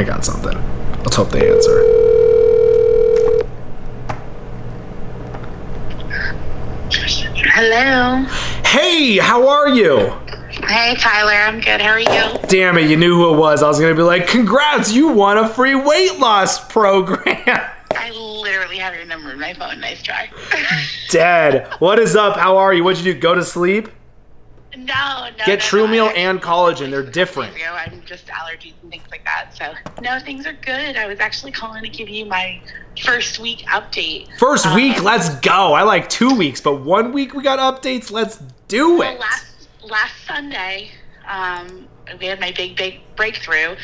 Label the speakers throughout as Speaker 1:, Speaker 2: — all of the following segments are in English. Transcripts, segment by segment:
Speaker 1: I got something. Let's hope they answer.
Speaker 2: Hello.
Speaker 1: Hey, how are you?
Speaker 2: Hey, Tyler. I'm good. How are you?
Speaker 1: Damn it, you knew who it was. I was gonna be like, congrats, you won a free weight loss program.
Speaker 2: I literally have your number in my phone. Nice try.
Speaker 1: Dead. What is up? How are you? What'd you do? Go to sleep?
Speaker 2: No, no.
Speaker 1: Get
Speaker 2: no,
Speaker 1: True
Speaker 2: no,
Speaker 1: Meal and collagen. They're different.
Speaker 2: I'm just allergies and things like that. So, no, things are good. I was actually calling to give you my first week update.
Speaker 1: First
Speaker 2: Um,
Speaker 1: week, let's go. I like two weeks, but one week we got updates. Let's do
Speaker 2: Well,
Speaker 1: it.
Speaker 2: last last Sunday, um, we had my big big breakthrough,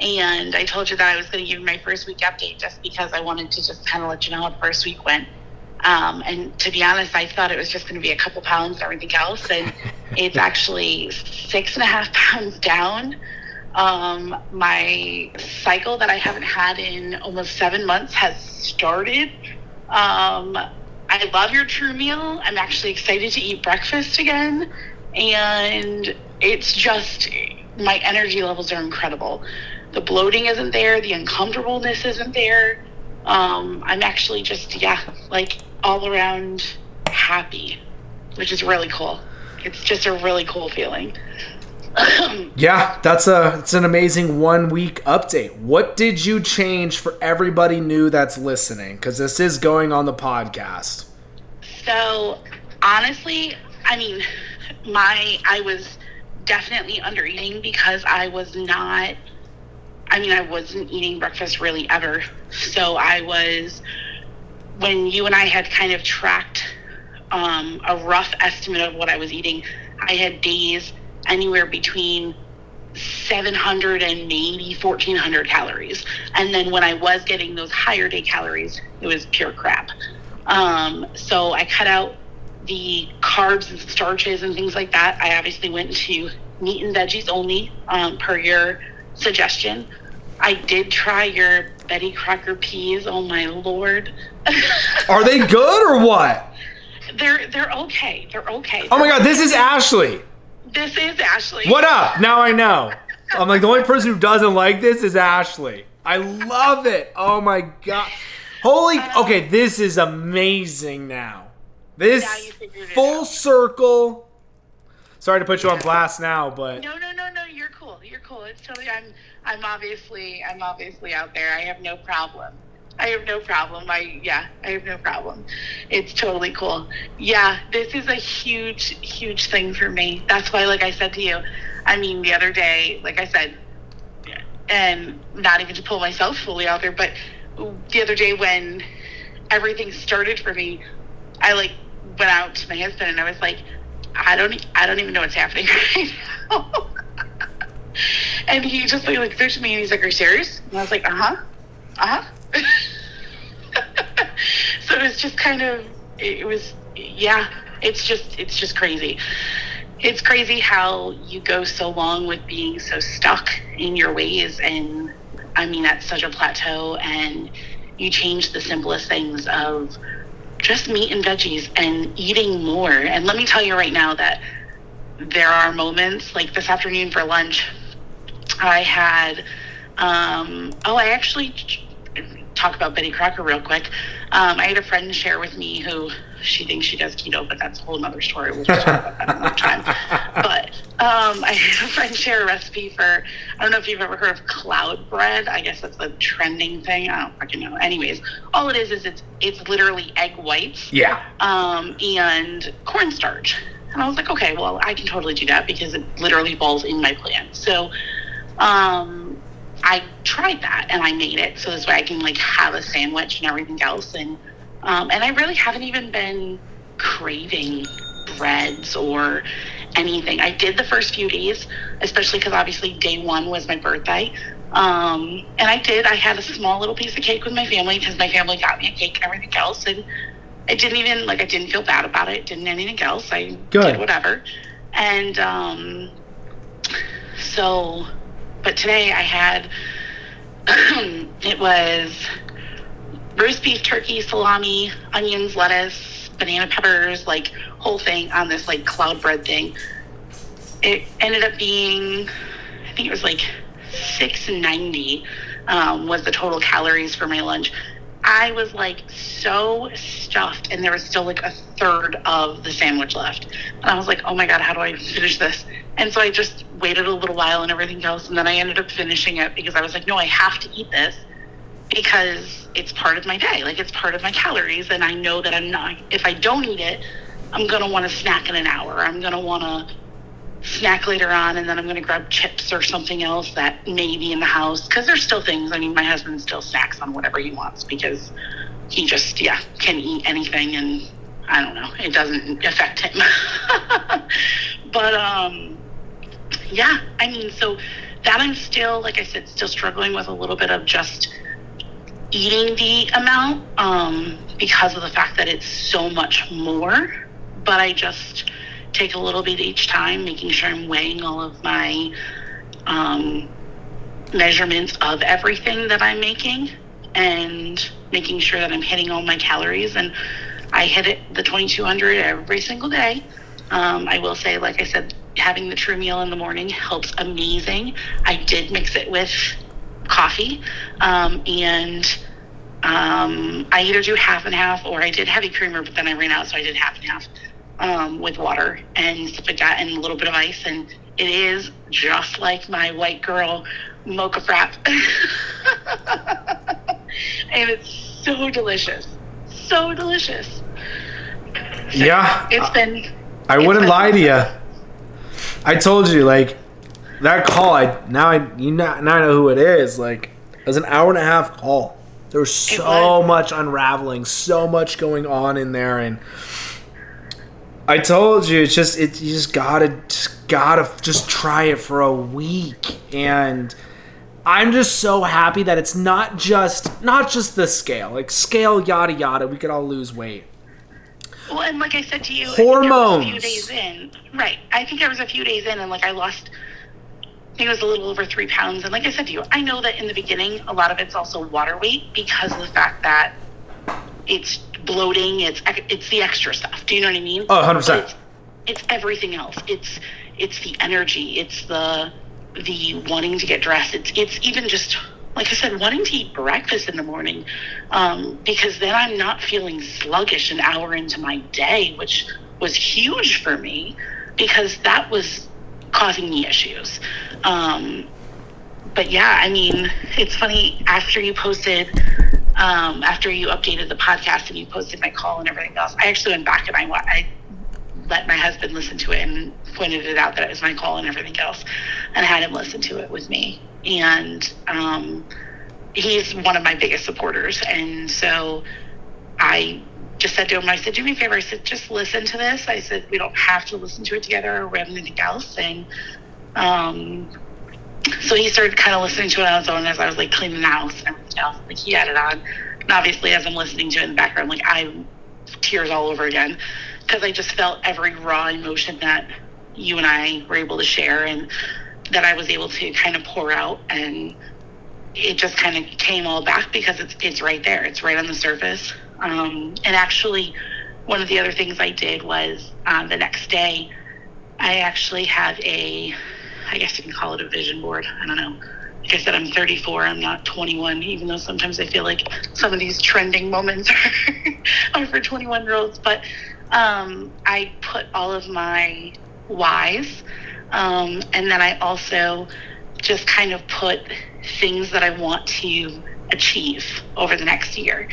Speaker 2: and I told you that I was going to give you my first week update just because I wanted to just kind of let you know how the first week went. Um, and to be honest, I thought it was just going to be a couple pounds and everything else, and it's actually six and a half pounds down. Um, my cycle that I haven't had in almost seven months has started. Um, I love your True Meal. I'm actually excited to eat breakfast again. And it's just, my energy levels are incredible. The bloating isn't there, the uncomfortableness isn't there. Um, I'm actually just, yeah, like all around happy, which is really cool. It's just a really cool feeling.
Speaker 1: Yeah, that's a it's an amazing one week update. What did you change for everybody new that's listening? Because this is going on the podcast.
Speaker 2: So honestly, I mean, my I was definitely under eating because I was not. I mean, I wasn't eating breakfast really ever. So I was when you and I had kind of tracked um, a rough estimate of what I was eating. I had days anywhere between 700 and maybe 1400 calories. And then when I was getting those higher day calories, it was pure crap. Um, so I cut out the carbs and starches and things like that. I obviously went to meat and veggies only, um, per your suggestion. I did try your Betty Crocker peas. Oh my lord,
Speaker 1: Are they good or what?
Speaker 2: they're they're okay. They're okay.
Speaker 1: Oh my god, this is Ashley.
Speaker 2: This is Ashley.
Speaker 1: What up? Now I know. I'm like the only person who doesn't like this is Ashley. I love it. Oh my god. Holy um, okay, this is amazing now. This
Speaker 2: Now you figured it
Speaker 1: full circle. Sorry to put you on blast now, but
Speaker 2: No, no, no, no. You're cool. You're cool. It's totally. I'm. I'm obviously. I'm obviously out there. I have no problem. I have no problem. I yeah. I have no problem. It's totally cool. Yeah. This is a huge, huge thing for me. That's why, like I said to you, I mean, the other day, like I said, and not even to pull myself fully out there, but the other day when everything started for me, I like went out to my husband and I was like, I don't, I don't even know what's happening right now. And he just like looked at me and he's like, "Are you serious?" And I was like, "Uh huh, uh huh." so it was just kind of, it was, yeah. It's just, it's just crazy. It's crazy how you go so long with being so stuck in your ways, and I mean at such a plateau, and you change the simplest things of just meat and veggies and eating more. And let me tell you right now that there are moments like this afternoon for lunch, I had, um, oh, I actually talk about Betty Crocker real quick. Um, I had a friend share with me who she thinks she does keto, but that's a whole other story. We'll just talk about that another time. But um, I had a friend share a recipe for, I don't know if you've ever heard of cloud bread. I guess that's a trending thing. I don't fucking know. Anyways, all it is is it's it's literally egg whites
Speaker 1: yeah.
Speaker 2: um, and cornstarch. And I was like, okay, well, I can totally do that because it literally falls in my plan. So um, I tried that and I made it so this way I can like have a sandwich and everything else. And um, and I really haven't even been craving breads or anything. I did the first few days, especially because obviously day one was my birthday. Um, and I did. I had a small little piece of cake with my family because my family got me a cake and everything else. And I didn't even like I didn't feel bad about it. Didn't anything else. I
Speaker 1: Good.
Speaker 2: did whatever. And um, so, but today I had it was roast beef, turkey, salami, onions, lettuce, banana peppers, like whole thing on this like cloud bread thing. It ended up being, I think it was like 690 um, was the total calories for my lunch. I was like so stuffed, and there was still like a third of the sandwich left. And I was like, oh my God, how do I finish this? And so I just waited a little while and everything else. And then I ended up finishing it because I was like, no, I have to eat this because it's part of my day. Like it's part of my calories. And I know that I'm not, if I don't eat it, I'm going to want to snack in an hour. I'm going to want to snack later on and then I'm going to grab chips or something else that may be in the house because there's still things. I mean, my husband still snacks on whatever he wants because he just, yeah, can eat anything and I don't know, it doesn't affect him. but, um, yeah, I mean, so that I'm still, like I said, still struggling with a little bit of just eating the amount um, because of the fact that it's so much more. But I just, take a little bit each time, making sure I'm weighing all of my um, measurements of everything that I'm making and making sure that I'm hitting all my calories. And I hit it the 2200 every single day. Um, I will say, like I said, having the true meal in the morning helps amazing. I did mix it with coffee um, and um, I either do half and half or I did heavy creamer, but then I ran out, so I did half and half um, with water and stuff like that, and a little bit of ice. And it is just like my white girl mocha frap. and it's so delicious. So delicious. So
Speaker 1: yeah.
Speaker 2: It's been.
Speaker 1: I wouldn't lie to you. I told you, like, that call, I now I you now, now I know who it is. Like, it was an hour and a half call. There was so much unraveling, so much going on in there, and I told you, it's just it. You just gotta, just gotta, just try it for a week, and I'm just so happy that it's not just not just the scale, like scale, yada yada. We could all lose weight.
Speaker 2: Well, and like I said to you, I was a few
Speaker 1: Hormones.
Speaker 2: days in, right? I think there was a few days in, and like I lost. I think it was a little over three pounds, and like I said to you, I know that in the beginning, a lot of it's also water weight because of the fact that it's bloating, it's it's the extra stuff. Do you know what I mean?
Speaker 1: Oh, 100%.
Speaker 2: It's, it's everything else. It's it's the energy. It's the the wanting to get dressed. It's it's even just like I said, wanting to eat breakfast in the morning, um, because then I'm not feeling sluggish an hour into my day, which was huge for me, because that was causing me issues. Um, but yeah, I mean, it's funny after you posted, um, after you updated the podcast and you posted my call and everything else. I actually went back and I I let my husband listen to it and pointed it out that it was my call and everything else, and had him listen to it with me. And um, he's one of my biggest supporters, and so I just said to him, I said, do me a favor. I said, just listen to this. I said, we don't have to listen to it together or anything else. And um, so he started kind of listening to it on his own as I was like cleaning the house and everything else. Like he had it on. And obviously, as I'm listening to it in the background, like I tears all over again because I just felt every raw emotion that you and I were able to share and that I was able to kind of pour out and it just kind of came all back because it's it's right there. It's right on the surface. Um, and actually, one of the other things I did was um, the next day, I actually have a, I guess you can call it a vision board. I don't know. Like I said, I'm 34. I'm not 21, even though sometimes I feel like some of these trending moments are, are for 21 year olds. But um, I put all of my whys, um, and then I also just kind of put things that I want to achieve over the next year.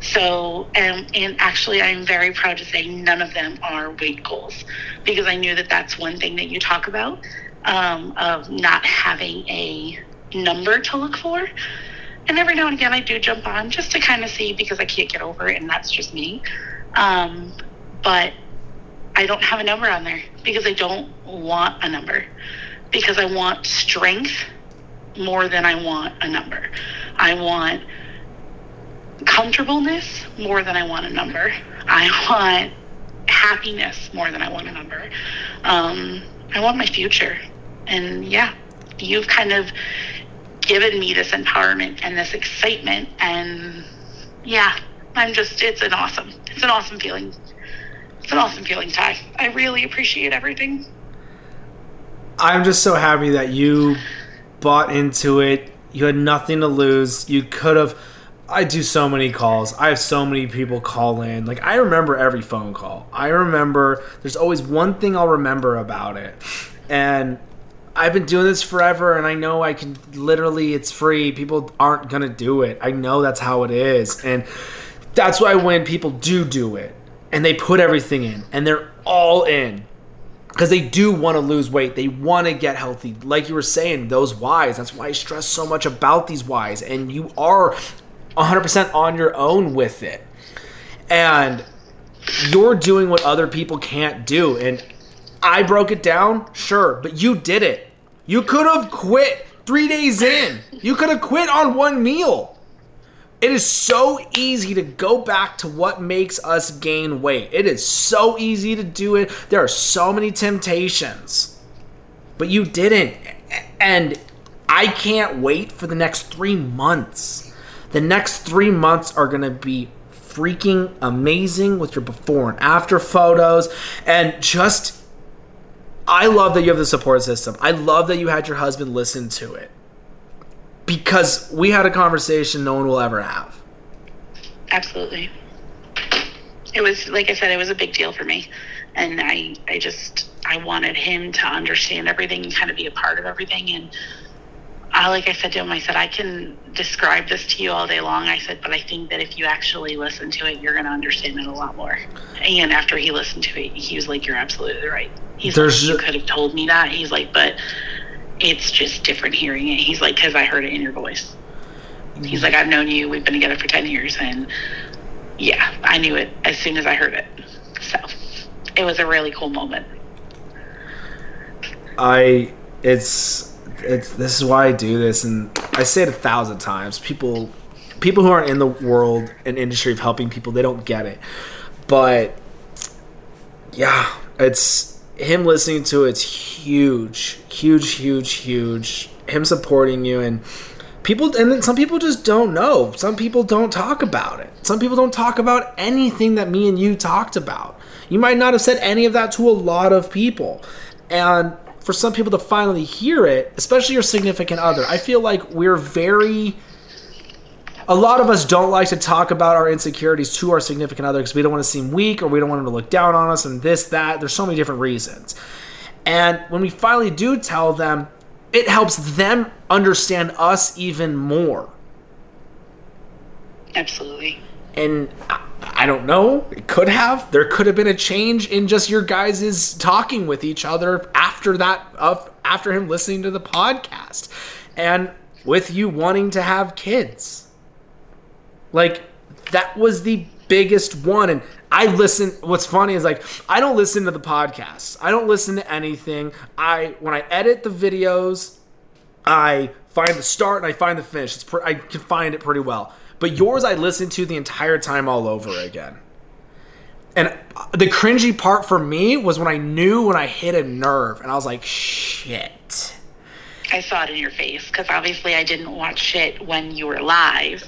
Speaker 2: So, um, and actually, I'm very proud to say none of them are weight goals because I knew that that's one thing that you talk about um, of not having a number to look for. And every now and again, I do jump on just to kind of see because I can't get over it, and that's just me. Um, but I don't have a number on there because I don't want a number because I want strength more than I want a number. I want comfortableness more than I want a number. I want happiness more than I want a number. Um, I want my future. And yeah, you've kind of given me this empowerment and this excitement. And yeah, I'm just, it's an awesome, it's an awesome feeling. It's an awesome feeling, Ty. I really appreciate everything.
Speaker 1: I'm just so happy that you bought into it. You had nothing to lose. You could have. I do so many calls. I have so many people call in. Like I remember every phone call. I remember. There's always one thing I'll remember about it, and I've been doing this forever, and I know I can literally. It's free. People aren't gonna do it. I know that's how it is, and that's why when people do do it, and they put everything in, and they're all in, because they do want to lose weight. They want to get healthy. Like you were saying, those whys. That's why I stress so much about these whys. And you are 100% on your own with it. And you're doing what other people can't do. And I broke it down, sure, but you did it. You could have quit three days in, you could have quit on one meal. It is so easy to go back to what makes us gain weight. It is so easy to do it. There are so many temptations. But you didn't. And I can't wait for the next three months. The next three months are going to be freaking amazing with your before and after photos. And just, I love that you have the support system. I love that you had your husband listen to it because we had a conversation no one will ever have.
Speaker 2: Absolutely. It was like I said, it was a big deal for me, and I I just I wanted him to understand everything and kind of be a part of everything. And I, like I said to him, I said I can describe this to you all day long. I said, but I think that if you actually listen to it, you're going to understand it a lot more. And after he listened to it, he was like, "You're absolutely right." He's
Speaker 1: There's-
Speaker 2: like, "You could have told me that." He's like, "But." It's just different hearing it. He's like, because I heard it in your voice. He's mm-hmm. like, I've known you. We've been together for 10 years. And yeah, I knew it as soon as I heard it. So it was a really cool moment.
Speaker 1: I it's it's this is why I do this and I say it a thousand times. People people who aren't in the world and industry of helping people, they don't get it. But yeah, it's him listening to it's huge, huge, huge, huge. Him supporting you and people and then some people just don't know. Some people don't talk about it. Some people don't talk about anything that me and you talked about. You might not have said any of that to a lot of people. And for some people to finally hear it, especially your significant other, I feel like we're very a lot of us don't like to talk about our insecurities to our significant other because we don't want to seem weak or we don't want them to look down on us and this that. There's so many different reasons. And when we finally do tell them it helps them understand us even more.
Speaker 2: Absolutely.
Speaker 1: and I, I don't know it could have. There could have been a change in just your guys' talking with each other after that of after him listening to the podcast and with you wanting to have kids like that was the biggest one and I listen what's funny is like I don't listen to the podcasts. I don't listen to anything. I when I edit the videos, I find the start and I find the finish. It's I can find it pretty well. But yours I listen to the entire time all over again. And uh, the cringy part for me was when I knew when I hit a nerve and I was like shit.
Speaker 2: I saw it in your face because obviously I didn't watch it when you were live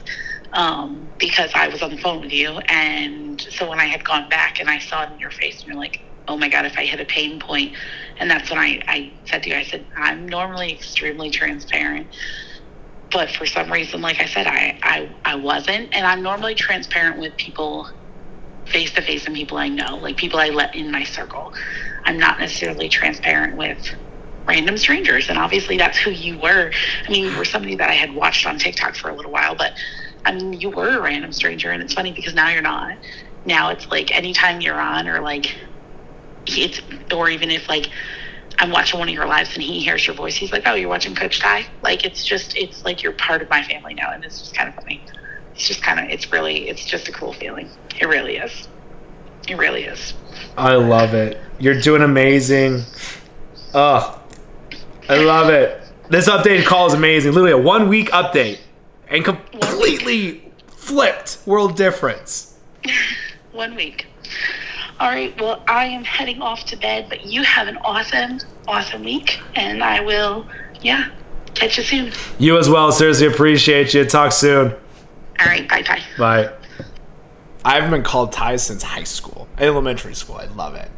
Speaker 2: um, because I was on the phone with you. And so when I had gone back and I saw it in your face, and you're like, oh my God, if I hit a pain point. And that's when I, I said to you, I said, I'm normally extremely transparent. But for some reason, like I said, I, I, I wasn't. And I'm normally transparent with people face to face and people I know, like people I let in my circle. I'm not necessarily transparent with random strangers. And obviously, that's who you were. I mean, you were somebody that I had watched on TikTok for a little while, but I mean, you were a random stranger. And it's funny because now you're not. Now it's like anytime you're on, or like, it's, or even if like, I'm watching one of your lives and he hears your voice, he's like, "Oh, you're watching Coach Ty." Like it's just, it's like you're part of my family now, and it's just kind of funny. It's just kind of, it's really, it's just a cool feeling. It really is. It really is.
Speaker 1: I love it. You're doing amazing. Oh, I love it. This updated call is amazing. Literally a one week update and completely flipped world difference.
Speaker 2: One week. All right. Well, I am heading off to bed, but you have an awesome, awesome week, and I will, yeah, catch you soon.
Speaker 1: You as well. Seriously appreciate you. Talk soon.
Speaker 2: All right. Bye bye.
Speaker 1: Bye. I haven't been called Ty since high school, elementary school. I love it.